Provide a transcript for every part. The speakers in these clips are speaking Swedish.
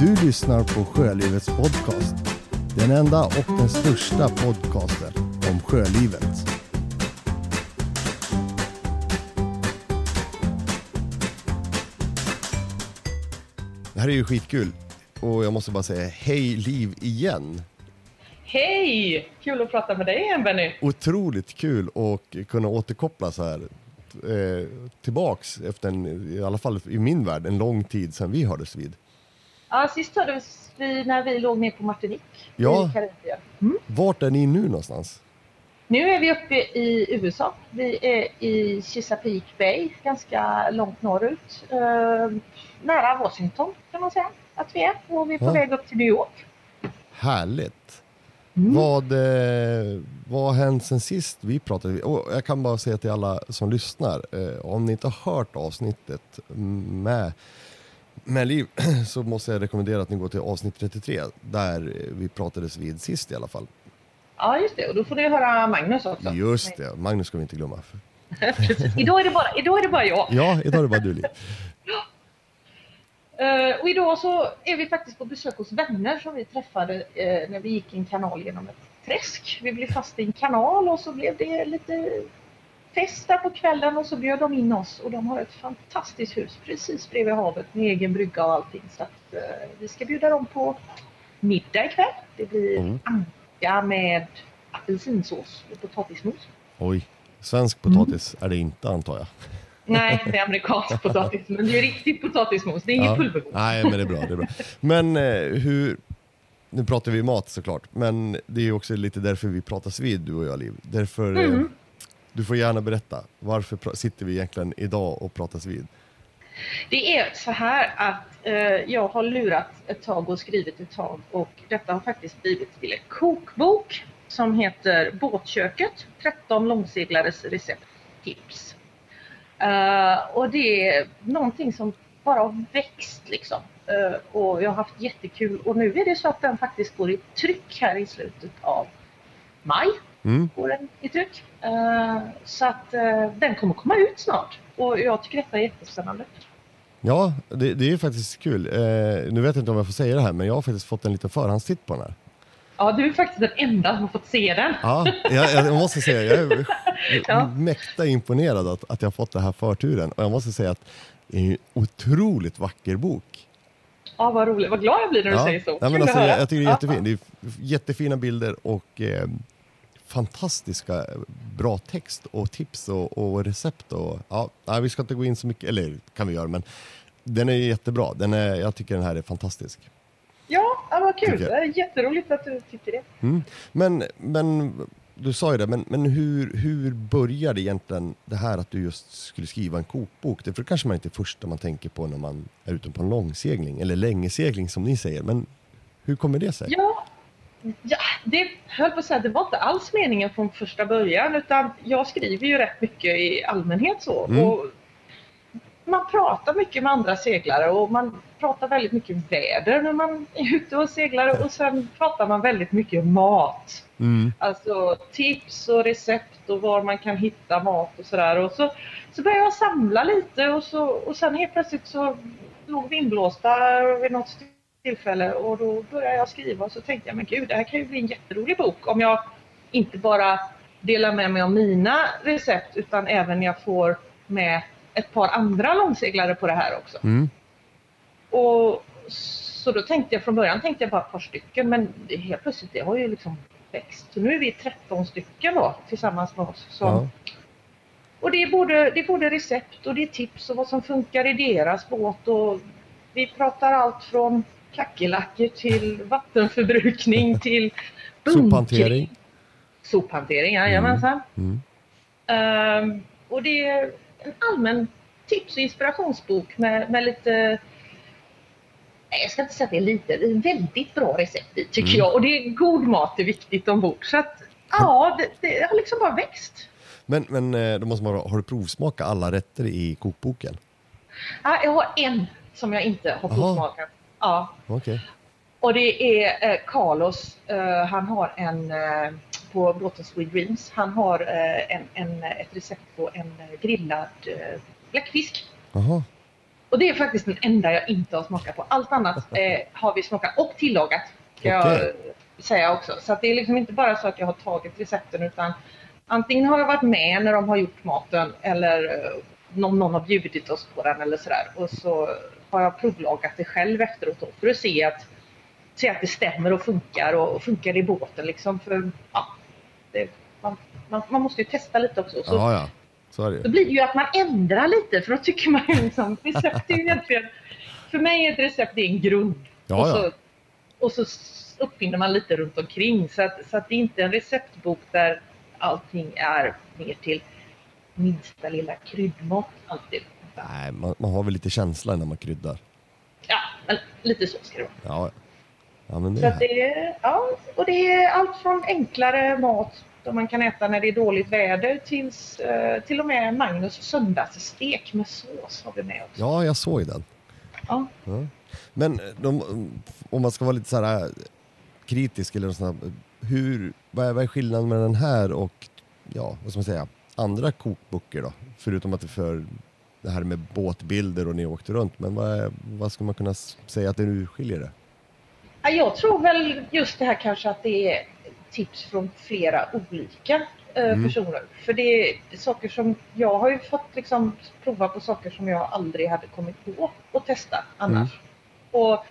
Du lyssnar på Sjölivets podcast. Den enda och den största podcasten om sjölivet. Det här är ju skitkul. Och jag måste bara säga hej Liv igen. Hej! Kul att prata med dig igen Benny. Otroligt kul att kunna återkoppla så här eh, tillbaks efter en, i alla fall i min värld, en lång tid sedan vi hördes vid. Ja, sist hördes vi när vi låg ner på Martinique Ja. i Karibien. Mm. Vart är ni nu någonstans? Nu är vi uppe i USA. Vi är i Chesapeake Bay, ganska långt norrut. Eh, nära Washington kan man säga att vi är. Och vi är på Ja. väg upp till New York. Härligt! Mm. Vad, eh, vad har hänt sen sist vi pratade? Och jag kan bara säga till alla som lyssnar, eh, om ni inte har hört avsnittet med, med Liv så måste jag rekommendera att ni går till avsnitt 33 där vi pratades vid sist i alla fall. Ja, just det. Och då får ni höra Magnus också. Just det, Magnus ska vi inte glömma. Idag, är det bara, idag är det bara jag. Ja, idag är det bara du Liv. Eh, och idag så är vi faktiskt på besök hos vänner som vi träffade eh, när vi gick i en kanal genom ett träsk. Vi blev fast i en kanal och så blev det lite fest där på kvällen och så bjöd de in oss och de har ett fantastiskt hus precis bredvid havet med egen brygga och allting. Så att, eh, vi ska bjuda dem på middag ikväll. Det blir Mm. anka med apelsinsås och potatismos. Oj, svensk potatis är det inte antar jag. Nej, det är amerikansk potatis men det är riktigt potatismos. Det är inget Ja. pulvermos. Nej, men det är bra. Det är bra. Men eh, hur... Nu pratar vi mat såklart, men det är också lite därför vi pratas vid, du och jag Liv. Därför, eh, Mm du får gärna berätta, varför sitter vi egentligen idag och pratas vid? Det är så här att eh, jag har lurat ett tag och skrivit ett tag och detta har faktiskt blivit till en kokbok som heter Båtköket 13 långseglares recepttips. Eh, och det är någonting som bara har växt liksom. Eh, och jag har haft jättekul och nu är det så att den faktiskt går i tryck här i slutet av maj. Mm. Går den i tryck. Eh, så att eh, den kommer komma ut snart och jag tycker detta är jättespännande. Ja, det, det är faktiskt kul. Eh, nu vet jag inte om jag får säga det här, men jag har faktiskt fått en liten förhandstitt på den här. Ja, du är faktiskt den enda som har fått se den. Ja, jag, jag måste säga, jag är Ja. mäkta imponerad att, att jag har fått den här förturen. Och jag måste säga att det är en otroligt vacker bok. Ja, vad roligt. Vad glad jag blir när du säger så. Nej, men alltså, jag, jag tycker det är Ja. jättefint. Det är jättefina bilder och eh, fantastiska bra text och tips och, och recept. Och, ja, nej, vi ska inte gå in så mycket, eller kan vi göra, men den är jättebra. Den är, jag tycker den här är fantastisk. Ja, ja, vad kul. Det är jätteroligt att du tycker det. Mm. Men, men du sa ju det, men, men hur, hur började egentligen det här att du just skulle skriva en kokbok? Det för det kanske man inte är första man tänker på när man är ute på en långsegling, eller längesegling som ni säger. Men hur kommer det sig? Ja, ja det höll på att säga, det var inte alls meningen från första början utan jag skriver ju rätt mycket i allmänhet så. Mm. Och man pratar mycket med andra seglare och man pratar väldigt mycket väder när man är ute och seglar och sen pratar man väldigt mycket mat. Mm. Alltså tips och recept och var man kan hitta mat och sådär. Och så, så började jag samla lite och, så, och sen helt plötsligt så låg vi inblåsta vid något tillfälle och då började jag skriva och så tänkte jag men gud det här kan ju bli en jätterolig bok om jag inte bara delar med mig av mina recept utan även jag får med ett par andra långseglare på det här också. Mm. Och så då tänkte jag från början tänkte jag bara ett par stycken men helt plötsligt det har ju liksom växt. Så nu är vi 13 stycken då tillsammans med oss. Som, Ja. Och det är, både, det är både recept och det är tips och vad som funkar i deras båt. Och vi pratar allt från kackerlackor till vattenförbrukning till bunkring. Sophantering. Sophantering, jajamensan. Mm. Ehm, och det är en allmän tips och inspirationsbok med, med lite jag ska inte säga att det är lite, det är väldigt bra recept i tycker Mm. jag. Och det är god mat är viktigt ombord. Så att ja, det, det har liksom bara växt. Men, men eh, då måste man, har du provsmakat alla rätter i kokboken? Ja, jag har en som jag inte har provsmakat. Ja, Okej. och det är eh, Carlos. Eh, han har en eh, på båten Sweet Dreams. Han har eh, en, en, ett recept på en eh, grillad eh, bläckfisk. Jaha. Och det är faktiskt den enda jag inte har smakat på. Allt annat har vi smakat och tillagat. Ska jag Okej. säga också. Så det är liksom inte bara så att jag har tagit recepten utan antingen har jag varit med när de har gjort maten eller någon, någon har bjudit oss på den eller sådär. Och så har jag provlagat det själv efteråt för att se att, se att det stämmer och funkar och, och funkar i båten liksom. För, ja, det, man, man, man måste ju testa lite också. Så, Ja, ja. Så då blir det ju att man ändrar lite för då tycker man ju liksom, recept är ju egentligen, för mig är ett recept det är en grund. Ja, och, så, och så uppfinner man lite runt omkring så att, så att det är inte en receptbok där allting är ner till minsta lilla kryddmått alltid. Nej, man, man har väl lite känsla när man kryddar. Ja, men lite så ska det vara. Ja, ja men det Så det är, ja, och det är allt från enklare mat som man kan äta när det är dåligt väder tills eh, till och med Magnus söndagsstek med sås har vi med oss. Ja, jag såg den. Ja. Ja. Men de, om man ska vara lite så här äh, kritisk eller något sånt här, hur, vad är, vad är skillnaden mellan den här och, ja, vad ska man säga, andra kokböcker då? Förutom att det för det här med båtbilder och ni åkte runt, men vad, vad ska man kunna säga att det nu skiljer det? Ja, Jag tror väl just det här kanske att det är tips från flera olika eh, Mm. personer. För det är saker som jag har ju fått liksom prova på saker som jag aldrig hade kommit på att testa annars. Mm. Och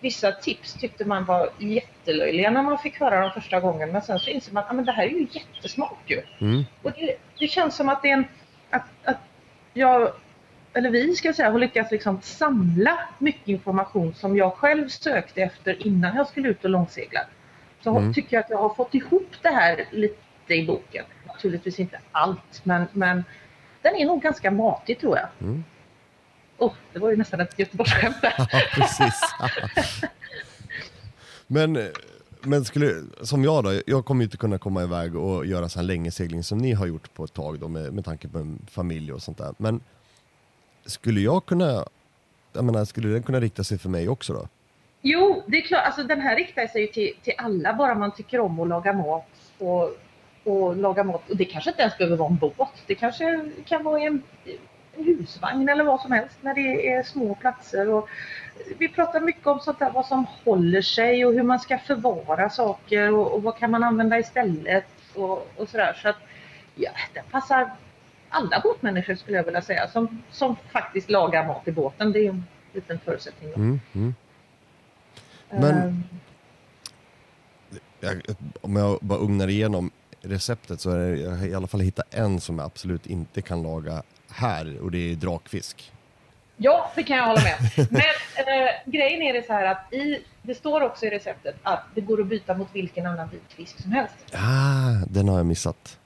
vissa tips tyckte man var jättelöjliga när man fick höra dem första gången men sen så inser man att ah, det här är ju jättesmart ju. Mm. Och det, det känns som att det är en, att, att jag, eller vi ska säga, har lyckats liksom samla mycket information som jag själv sökte efter innan jag skulle ut och långsegla. Så Mm. tycker jag att jag har fått ihop det här lite i boken. Naturligtvis inte allt, men, men den är nog ganska matig tror jag. Mm. Oh, det var ju nästan ett Göteborgsskämt där. Ja, precis. men, men skulle, som jag då, jag kommer ju inte kunna komma iväg och göra så här länge segling som ni har gjort på ett tag då med, med tanke på familj och sånt där. Men skulle jag kunna, jag menar, skulle den kunna rikta sig för mig också då? Jo, det är klart. Alltså, den här riktar sig ju till, till alla, bara man tycker om att laga mat. Och, och laga mat. Och det kanske inte ens behöver vara en båt. Det kanske kan vara en, en husvagn eller vad som helst när det är små platser. Och vi pratar mycket om sånt där, vad som håller sig och hur man ska förvara saker och, och vad kan man använda istället och, och sådär. Så att, ja, den passar alla båtmänniskor skulle jag vilja säga som, som faktiskt lagar mat i båten. Det är en liten förutsättning. Mm, mm. Men- Ehm, Jag, om jag bara ugnar igenom receptet så är det, jag har i alla fall hittat en som jag absolut inte kan laga här och det är drakfisk. Ja, det kan jag hålla med. Men eh, grejen är det så här att i, det står också i receptet att det går att byta mot vilken annan vit fisk som helst. Ah, den har jag missat.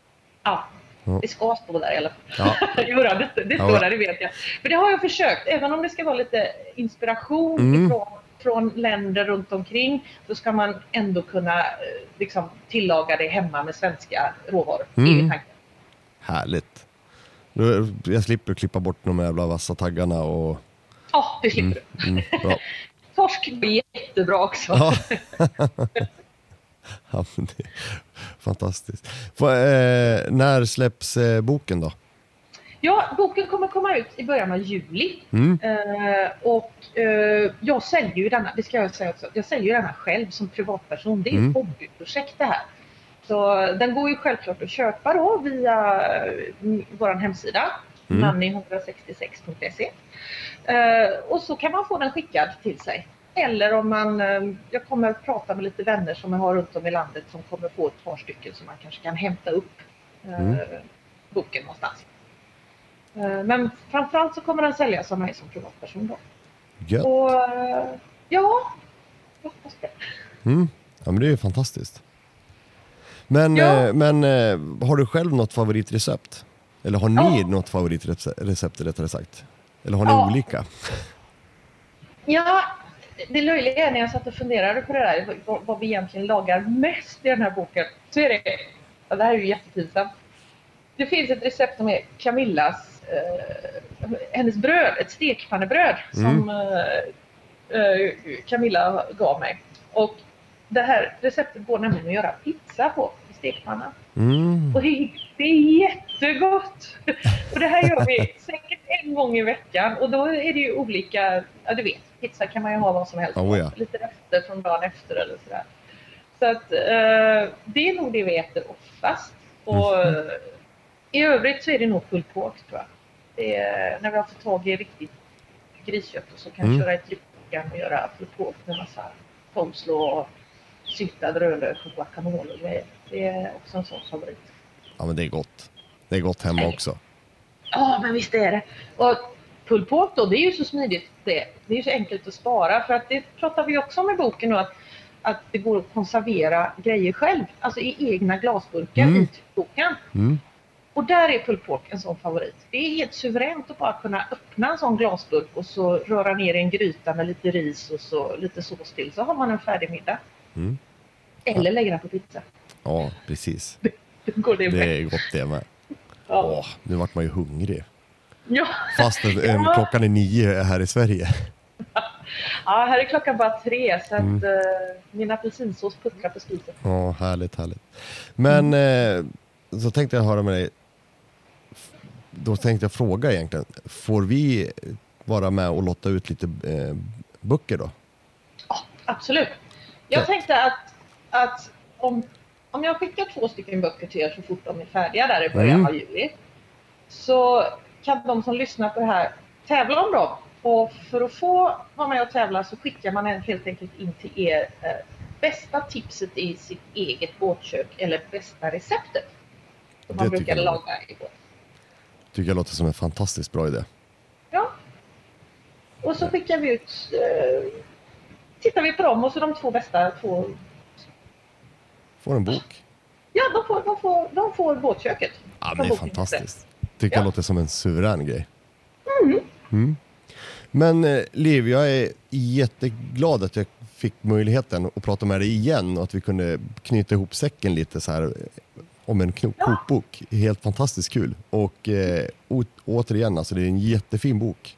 Ja. Det ska stå där i alla fall. Ja. jo, då, det, det Ja, står då. där, det vet jag. För det har jag försökt, även om det ska vara lite inspiration Mm. ifrån, från länder runt omkring så ska man ändå kunna eh, liksom, tillaga det hemma med svenska råvaror. Mm. Härligt. Jag slipper klippa bort de jävla vassa taggarna och... Ja, det slipper du. Mm. Torsk blir jättebra också. Ja. ja, det är fantastiskt. Får, eh, när släpps eh, boken då? Ja, boken kommer komma ut i början av juli. Mm. Eh, och eh, jag säljer ju denna, det ska jag säga också, jag säljer ju denna själv som privatperson. Det är Mm. ett hobbyprojekt det här. Så den går ju självklart att köpa då via eh, vår hemsida, Mm. nanny166.se. Eh, och så kan man få den skickad till sig. Eller om man, eh, jag kommer att prata med lite vänner som jag har runt om i landet som kommer få ett par stycken som man kanske kan hämta upp eh, Mm. boken någonstans. Eh, Men framförallt så kommer den säljas av mig som privatperson då. Gött. Och ja, jag hoppas det. Mm. Ja, men det är ju fantastiskt. Men, Ja. men har du själv något favoritrecept? Eller har ni Ja. något favoritrecept rättare sagt? Eller har ni Ja. olika? Ja, det löjliga är när jag satt och funderade på det där, vad, vad vi egentligen lagar mest i den här boken, så är det, ja, det här är ju jättepinsamt. Det finns ett recept som är Camillas, eh, hennes bröd, ett stekpannebröd som eh, eh, Camilla gav mig. Och det här receptet går nämligen att göra pizza på i stekpanna. Mm. Och det, det är jättegott! Och det här gör vi säkert en gång i veckan och då är det ju olika, ja du vet, pizza kan man ju ha vad som helst. Oh, ja. Lite rester från dagen efter eller sådär. Så att eh, det är nog det vi äter oftast. Och Mm. i övrigt så är det nog pulled pork tror jag. Är, när vi har fått tag i riktigt griskött och så kan Mm. jag köra i tryckkokan och göra pulled pork med massa coleslaw och syltad rödlök och guacamole och grejer. Det är också en sån favorit. Ja men det är gott. Det är gott hemma också. Ja, men visst är det. Och pulled pork då, det är ju så smidigt det. Det är ju så enkelt att spara för att det pratar vi också om i boken nu att, att det går att konservera grejer själv, alltså i egna glasburkar Mm. i tryckkokan. Mm. Och där är pulled pork en sån favorit. Det är helt suveränt att bara kunna öppna en sån glasburk och så röra ner i en gryta med lite ris och så lite sås till så har man en färdig middag. Mm. Eller lägga den på pizza. Ja, precis. Då går det Det med. är gott det med. Ja. Åh, nu vart man ju hungrig. Ja. Fast en, en, Ja. klockan är nio här i Sverige. ja, här är klockan bara tre så att Mm. eh, min apelsinsås puttrar på spisen. Ja, härligt, härligt. Men eh, så tänkte jag höra med dig. Då tänkte jag fråga egentligen. Får vi vara med och lotta ut lite eh, böcker då? Absolut. Jag tänkte att, att om, om jag skickar två stycken böcker till er så fort de är färdiga där i början Mm. av juli så kan de som lyssnar på det här tävla om dem. Och för att få vara med och tävla så skickar man helt enkelt in till er eh, bästa tipset i sitt eget båtkök eller bästa receptet. Som man brukar jag. laga i båt. Tycker jag låter som en fantastiskt bra idé. Ja. Och så skickar vi ut, eh, tittar vi på dem och så de två bästa två Får en bok. Ja, de får, de får, de får båtköket. Ja, men det är fantastiskt. Tycker Ja. jag låter som en suverän grej. Mm. Men eh, Liv, jag är jätteglad att jag fick möjligheten att prata med dig igen och att vi kunde knyta ihop säcken lite så här eh, om en kokbok. Helt fantastiskt kul. Och eh, återigen, alltså det är en jättefin bok.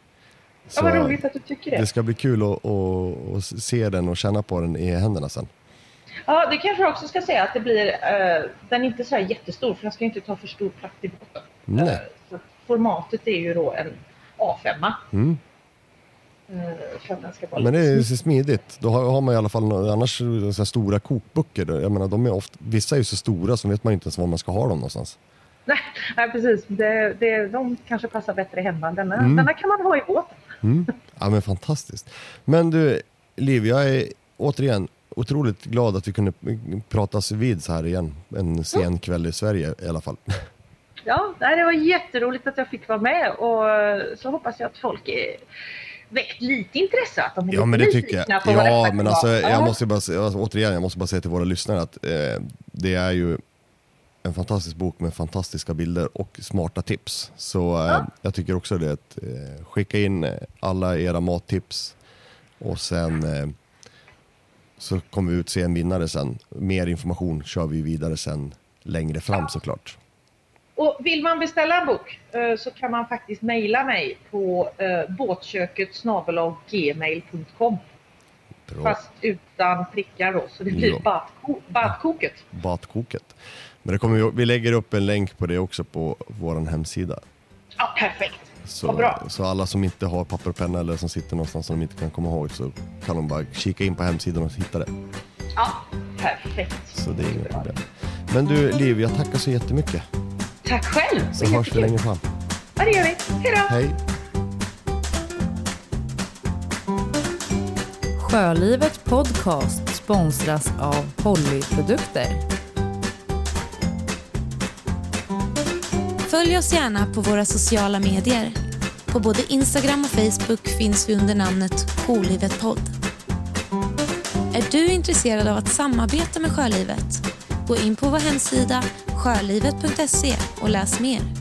Ja, vad roligt att du tycker det. det ska bli kul att, att, att se den och känna på den i händerna sen. Ja, det kanske jag också ska säga att det blir, eh, den är inte så här jättestor för den ska inte ta för stor plats i båten. Nej. Eh, så formatet är ju då en A5. Mm. Eh, Men det är så smidigt. Då har, man i alla fall annars så stora kokböcker. Jag menar, de är ofta, vissa är ju så stora så vet man inte ens var man ska ha dem någonstans. Nej, nej, precis. Det, det, de kanske passar bättre hemma. Denna, Mm. denna kan man ha i båten. Mm. Ja men fantastiskt. Men du Liv, jag är återigen otroligt glad att vi kunde pratas vid så här igen. En sen kväll i Sverige i alla fall. Ja, det var jätteroligt att jag fick vara med och eh, så hoppas jag att folk är väckt lite intresse. Att de är Ja men det tycker jag. på vad Ja men alltså jag Ja. måste bara alltså, återigen, jag måste bara säga till våra lyssnare att eh, det är ju en fantastisk bok med fantastiska bilder och smarta tips. Så eh, Ja. jag tycker också det att eh, skicka in eh, alla era mattips och sen eh, så kommer vi utse en vinnare sen. Mer information kör vi vidare sen längre fram såklart. Och vill man beställa en bok eh, så kan man faktiskt mejla mig på eh, båtköket gmail.com fast utan prickar då så det blir Ja. badkoket. Batkoket. Men det kommer vi, vi lägger upp en länk på det också på vår hemsida. Ja, perfekt. Så, så alla som inte har papper och penna eller som sitter någonstans som de inte kan komma ihåg så kan de bara kika in på hemsidan och hitta det. Ja, perfekt. Så det är inga problem. Men du Liv, jag tackar så jättemycket. Tack själv. Så var hörs vi längre fram. Ja, det gör vi. Hej då. Hej! Sjölivet Podcast sponsras av Pollyprodukter. Följ oss gärna på våra sociala medier. På både Instagram och Facebook finns vi under namnet Sjölivet podd. Är du intresserad av att samarbeta med Sjölivet? Gå in på vår hemsida sjölivet.se och läs mer.